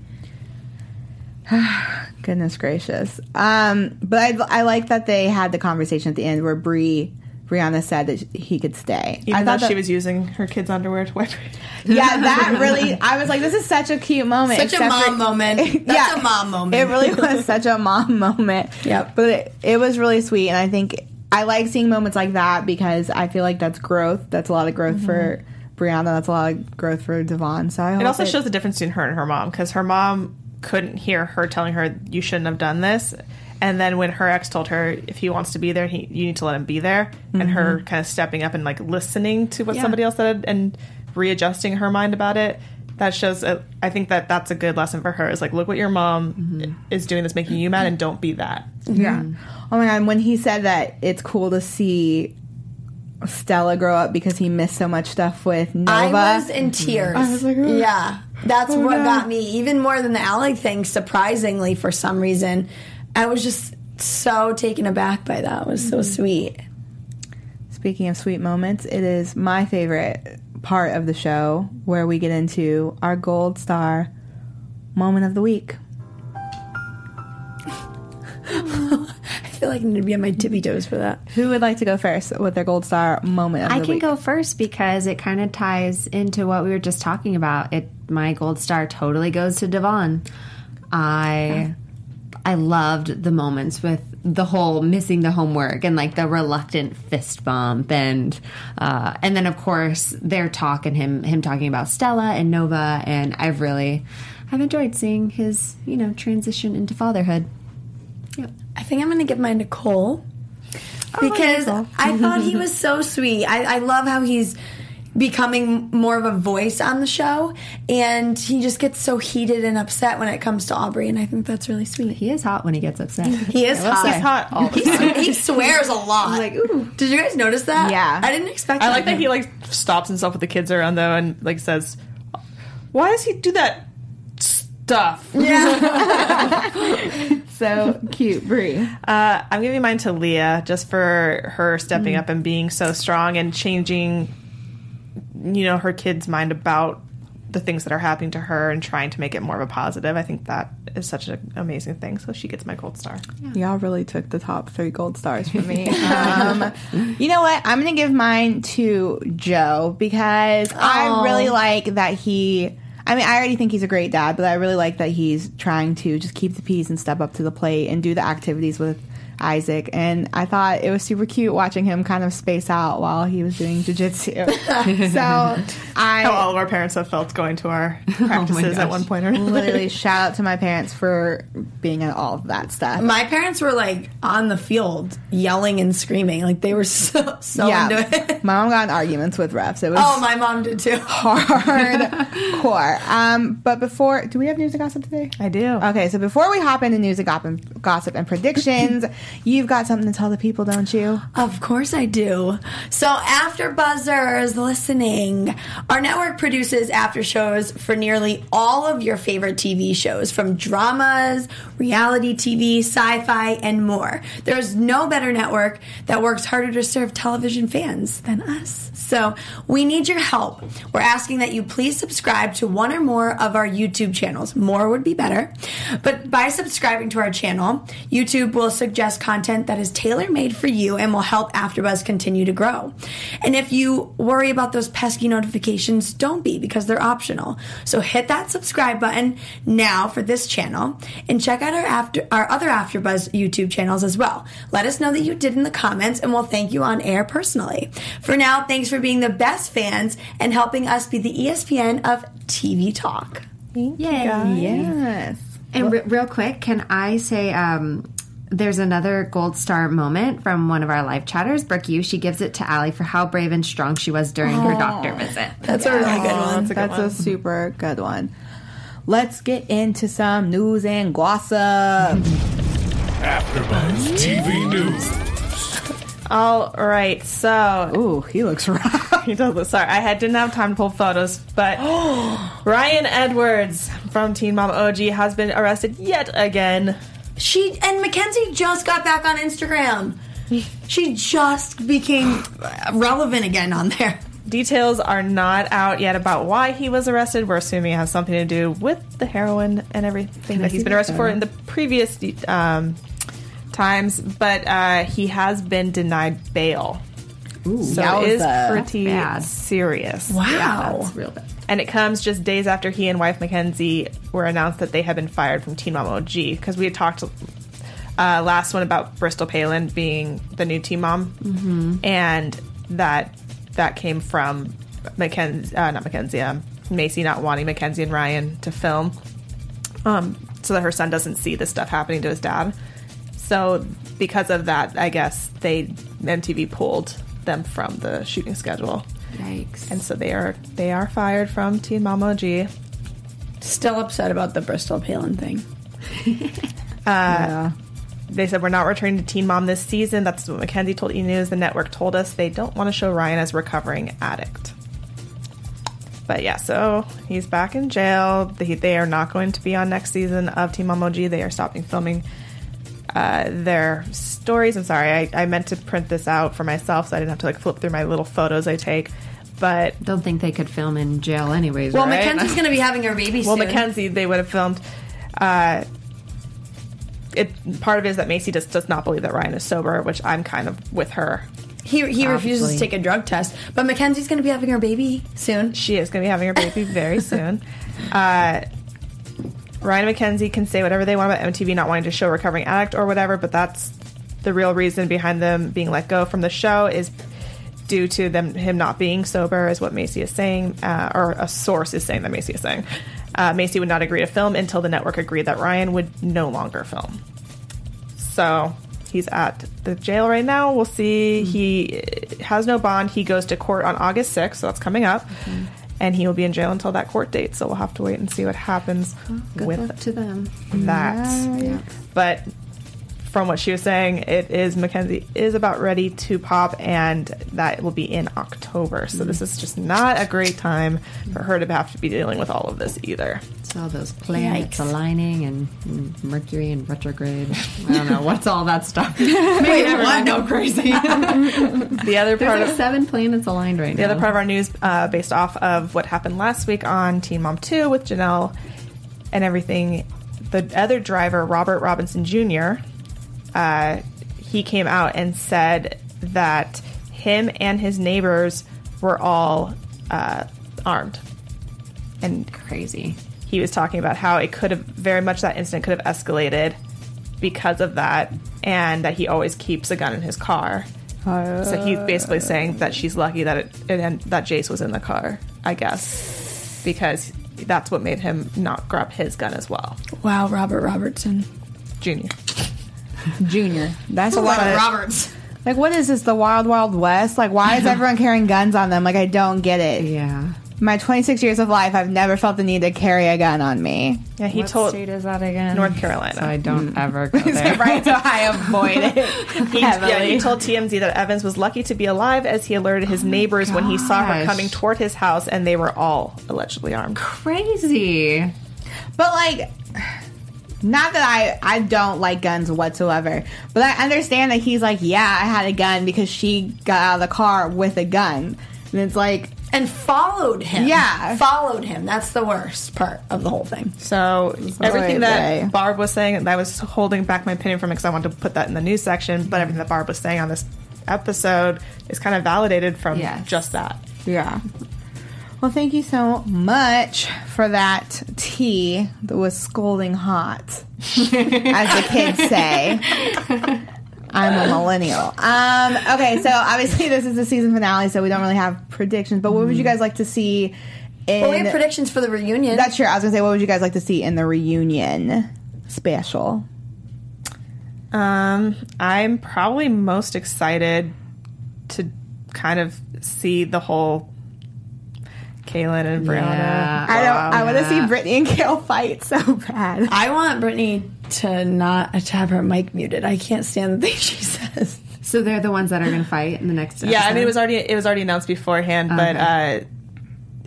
Speaker 3: *sighs*
Speaker 1: Goodness gracious. Um, but I, I like that they had the conversation at the end where Bree, Briana said that he could stay.
Speaker 4: Even
Speaker 1: I
Speaker 4: though
Speaker 1: thought
Speaker 4: she was using her kids' underwear to wipe.
Speaker 1: Yeah, *laughs* that really. I was like, this is such a cute moment.
Speaker 3: Such a
Speaker 1: except
Speaker 3: mom moment. *laughs* That's a mom moment.
Speaker 1: It really was *laughs* such a mom moment.
Speaker 3: Yep.
Speaker 1: But it, it was really sweet, and I think I like seeing moments like that because I feel like that's growth. That's a lot of growth for mm-hmm. Briana. That's a lot of growth for Devon. So I
Speaker 4: It also
Speaker 1: it-
Speaker 4: shows the difference between her and her mom because her mom couldn't hear her telling her you shouldn't have done this. And then when her ex told her if he wants to be there, he you need to let him be there, and her mm-hmm. kind of stepping up and like listening to what
Speaker 5: Yeah.
Speaker 4: somebody else said and readjusting her mind about it, that shows. A, I think that that's a good lesson for her. Is like look what your mom mm-hmm. is doing that's making you mad, and don't be that. Mm-hmm.
Speaker 1: Yeah. Oh my god, when he said that it's cool to see Stella grow up because he missed so much stuff with Nova.
Speaker 3: I was in tears.
Speaker 1: I was like, oh.
Speaker 3: yeah, that's
Speaker 1: Oh,
Speaker 3: what
Speaker 1: God.
Speaker 3: got me even more than the Alec thing. Surprisingly, for some reason, I was just so taken aback by that. It was so mm-hmm. sweet.
Speaker 1: Speaking of sweet moments, it is my favorite part of the show where we get into our gold star moment of the week. *laughs*
Speaker 3: I feel like I need to be on my tippy toes for that.
Speaker 1: Who would like to go first with their gold star moment of
Speaker 5: I
Speaker 1: the
Speaker 5: can
Speaker 1: week?
Speaker 5: go first because it kind of ties into what we were just talking about. It my gold star totally goes to Devon. I I loved the moments with the whole missing the homework and like the reluctant fist bump and uh, and then of course their talk and him him talking about Stella and Nova and I've really I've enjoyed seeing his you know transition into fatherhood. Yep.
Speaker 3: I think I'm going to give mine to Cole because I thought he was so sweet. I, I love how he's becoming more of a voice on the show, and he just gets so heated and upset when it comes to Aubree, and I think that's really sweet.
Speaker 5: He is hot when he gets upset. *laughs*
Speaker 3: He is hot.
Speaker 4: He's hot all the
Speaker 3: He,
Speaker 4: time.
Speaker 3: he swears a lot.
Speaker 5: like, ooh.
Speaker 3: Did you guys notice that?
Speaker 1: Yeah.
Speaker 3: I didn't expect.
Speaker 4: I like that he like stops himself with the kids around though and like says, "Why does he do that stuff?" Yeah. *laughs* *laughs*
Speaker 1: so cute, Brie.
Speaker 4: Uh, I'm giving mine to Leah just for her stepping up and being so strong and changing, you know, her kid's mind about the things that are happening to her and trying to make it more of a positive. I think that is such an amazing thing. So she gets my gold star.
Speaker 1: Y'all really took the top three gold stars for me. *laughs* um, you know what? I'm going to give mine to Jo because I really like that he. I mean, I already think he's a great dad, but I really like that he's trying to just keep the peace and step up to the plate and do the activities with Isaac. And I thought it was super cute watching him kind of space out while he was doing jujitsu. *laughs* so I
Speaker 4: How all of our parents have felt going to our *laughs* practices at one point or another.
Speaker 1: literally *laughs* shout out to my parents for being at all of that stuff.
Speaker 3: My parents were like on the field yelling and screaming, like they were so so into it.
Speaker 1: my mom got in arguments with refs. It was
Speaker 3: Oh, my mom did too.
Speaker 1: hardcore. Um, but before, do we have news and gossip today?
Speaker 4: I do.
Speaker 1: Okay, so before we hop into news and gossip, gossip and predictions, you've got something to tell the people, don't you?
Speaker 3: Of course I do. So after buzzers listening, our network produces after shows for nearly all of your favorite TV shows from dramas, reality TV, sci-fi, and more. There's no better network that works harder to serve television fans than us. So we need your help. We're asking that you please subscribe to one or more of our YouTube channels. More would be better. But by subscribing to our channel, YouTube will suggest content that is tailor made for you and will help AfterBuzz continue to grow. And if you worry about those pesky notifications, don't be because they're optional. So hit that subscribe button now for this channel and check out our after our other AfterBuzz YouTube channels as well. Let us know that you did in the comments and we'll thank you on air personally. For now, thanks for being the best fans and helping us be the ESPN of TV talk.
Speaker 5: Thank Yay.
Speaker 1: Yes.
Speaker 5: And re- real quick, can I say um, there's another gold star moment from one of our live chatters, Brooke Yu. She gives it to Ali for how brave and strong she was during her doctor visit.
Speaker 3: That's a really good one.
Speaker 1: That's a super good one. Let's get into some news and gossip.
Speaker 6: AfterBuzz TV News.
Speaker 4: All right, so
Speaker 1: Ooh, he looks *laughs* rough.
Speaker 4: he does look sorry. I had didn't have time to pull photos, but *gasps* Ryan Edwards from Teen Mom OG has been arrested yet again.
Speaker 3: She and Mackenzie just got back on Instagram. She just became relevant again on there.
Speaker 4: Details are not out yet about why he was arrested. We're assuming it has something to do with the heroin and everything that he's been arrested for in the previous um, times, but uh, he has been denied bail. So it is pretty
Speaker 5: bad.
Speaker 4: serious.
Speaker 3: Wow.
Speaker 5: That's real bad.
Speaker 4: And it comes just days after he and wife Mackenzie were announced that they had been fired from Teen Mom OG because we had talked uh, last one about Bristol Palin being the new Teen Mom, mm-hmm. and that that came from Mackenzie, uh, not Mackenzie, um, Maci not wanting Mackenzie and Ryan to film, um, so that her son doesn't see this stuff happening to his dad. So because of that, I guess they MTV pulled them from the shooting schedule
Speaker 5: Yikes.
Speaker 4: and so they are they are fired from Teen Mom OG.
Speaker 3: Still upset about the Bristol Palin thing. *laughs*
Speaker 4: Uh, they said we're not returning to Teen Mom this season. That's what Mackenzie told E News. The network told us they don't want to show Ryan as a recovering addict. But yeah, so he's back in jail. They, they are not going to be on next season of Teen Mom OG. They are stopping filming uh, their stories. I'm sorry, I, I meant to print this out for myself, so I didn't have to like flip through my little photos I take. But
Speaker 5: Don't think they could film in jail anyways,
Speaker 3: Well,
Speaker 5: right?
Speaker 3: Mackenzie's going to be having her baby soon. *laughs*
Speaker 4: well,
Speaker 3: soon.
Speaker 4: Mackenzie, they would have filmed. Uh, it part of it is that Maci just does not believe that Ryan is sober, which I'm kind of with her.
Speaker 3: He he refuses to take a drug test, but Mackenzie's going to be having her baby soon.
Speaker 4: She is going to be having her baby very soon. *laughs* Uh, Ryan and Mackenzie can say whatever they want about MTV not wanting to show recovering addict or whatever, but that's the real reason behind them being let go from the show is due to them him not being sober, is what Maci is saying, uh, or a source is saying that Maci is saying. Uh, Maci would not agree to film until the network agreed that Ryan would no longer film. So he's at the jail right now. We'll see. He has no bond. He goes to court on August 6th, so that's coming up. And he will be in jail until that court date. So we'll have to wait and see what happens with
Speaker 5: to them.
Speaker 4: that. But from what she was saying, it is Mackenzie is about ready to pop, and that will be in October. So this is just not a great time for her to have to be dealing with all of this either.
Speaker 5: It's all those planets
Speaker 3: Yikes.
Speaker 5: aligning and, and Mercury and retrograde. I don't know what's all that stuff. *laughs*
Speaker 3: Wait, what?
Speaker 5: go crazy. *laughs*
Speaker 4: The other part
Speaker 5: There's
Speaker 4: of
Speaker 5: like seven planets aligned right
Speaker 4: The
Speaker 5: now.
Speaker 4: other part of our news, uh, based off of what happened last week on Teen Mom 2 with Jenelle and everything, the other driver, Robert Robinson Jr., uh, he came out and said that him and his neighbors were all uh, armed. And
Speaker 5: crazy.
Speaker 4: he was talking about how it could have very much that incident could have escalated because of that, and that he always keeps a gun in his car. so he's basically saying that she's lucky that it, it and that Jace was in the car, I guess, because that's what made him not grab his gun as well,
Speaker 3: Wow, Robert Robertson.
Speaker 4: Junior.
Speaker 1: Junior. That's a lot of
Speaker 3: Roberts.
Speaker 1: Like, what is this? The Wild Wild West? Like, why is *laughs* everyone carrying guns on them? Like, I don't get it.
Speaker 5: Yeah.
Speaker 1: My 26 years of life, I've never felt the need to carry a gun on me.
Speaker 4: Yeah, he
Speaker 5: what
Speaker 4: told
Speaker 5: state is that again?
Speaker 4: North Carolina.
Speaker 5: So I don't mm. ever *laughs* go there.
Speaker 1: right, so I *laughs* avoid it
Speaker 4: He,
Speaker 1: heavily.
Speaker 4: yeah, he told TMZ that Evans was lucky to be alive as he alerted his oh neighbors when he saw her
Speaker 5: gosh.
Speaker 4: coming toward his house, and they were all allegedly armed.
Speaker 5: Crazy.
Speaker 1: But like, not that I I don't like guns whatsoever, but I understand that he's like, yeah, I had a gun because she got out of the car with a gun, and it's like,
Speaker 3: And followed him.
Speaker 1: Yeah.
Speaker 3: Followed him. That's the worst part of the whole thing.
Speaker 4: So everything that
Speaker 1: day.
Speaker 4: Barb was saying, and I was holding back my opinion from it because I wanted to put that in the news section. But everything that Barb was saying on this episode is kind of validated from
Speaker 5: Yes.
Speaker 4: just that.
Speaker 1: yeah. Well, thank you so much for that tea that was scalding hot, *laughs* as the kids say. I'm a millennial. Um, okay, so obviously this is the season finale, so we don't really have predictions. But what would you guys like to see? In
Speaker 3: Well, we have predictions for the reunion.
Speaker 1: That's true. I was gonna say, what would you guys like to see in the reunion special?
Speaker 4: Um, I'm probably most excited to kind of see the whole Kailyn and Briana.
Speaker 5: Yeah.
Speaker 1: I don't. I want to see Brittany and Kail fight so bad.
Speaker 3: I want Brittany to not to have her mic muted. I can't stand the things *laughs* she says.
Speaker 5: So they're the ones that are going to fight in the next episode?
Speaker 4: Yeah, I mean it was already it was already announced beforehand, but uh,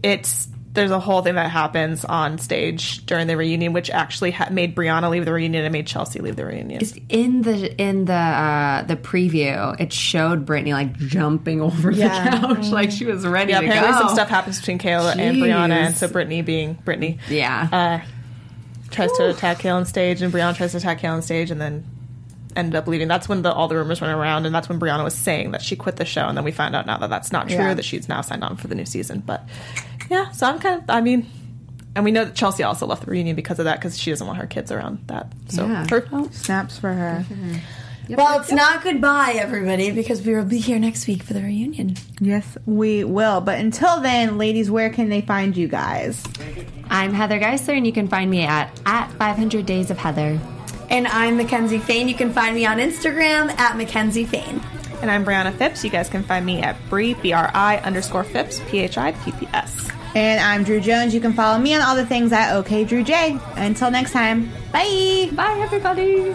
Speaker 4: it's there's a whole thing that happens on stage during the reunion, which actually ha- made Briana leave the reunion and made Chelsea leave the reunion.
Speaker 5: in the in the uh, the preview, it showed Brittany like jumping *laughs* over the couch, like she was ready
Speaker 4: yeah, apparently
Speaker 5: go.
Speaker 4: some stuff happens between Kayla and Briana, and so Brittany being Brittany,
Speaker 5: Yeah.
Speaker 4: uh, tries to attack Kayla on stage, and Briana tries to attack Kayla on stage, and then ended up leaving. That's when the, all the rumors went around, and that's when Briana was saying that she quit the show, and then we found out now that that's not true,
Speaker 1: Yeah.
Speaker 4: that she's now signed on for the new season. But yeah, so I'm kind of, I mean, and we know that Chelsea also left the reunion because of that, because she doesn't want her kids around that. So
Speaker 5: Yeah.
Speaker 4: her, oh,
Speaker 1: Snaps for her.
Speaker 3: Well, it's not goodbye, everybody, because we will be here next week for the reunion.
Speaker 1: Yes, we will. But until then, ladies, where can they find you guys?
Speaker 5: I'm Heather Geisler, and you can find me at at 500 Days of Heather.
Speaker 3: And I'm Mackenzie Fain. You can find me on Instagram at Mackenzie Fain.
Speaker 4: and I'm Brianna Phipps. You guys can find me at Bri B R I underscore Phipps P H I P P S.
Speaker 1: And I'm Drew Jones. You can follow me on all the things at OK Drew J. Until next time, bye.
Speaker 5: Bye, everybody.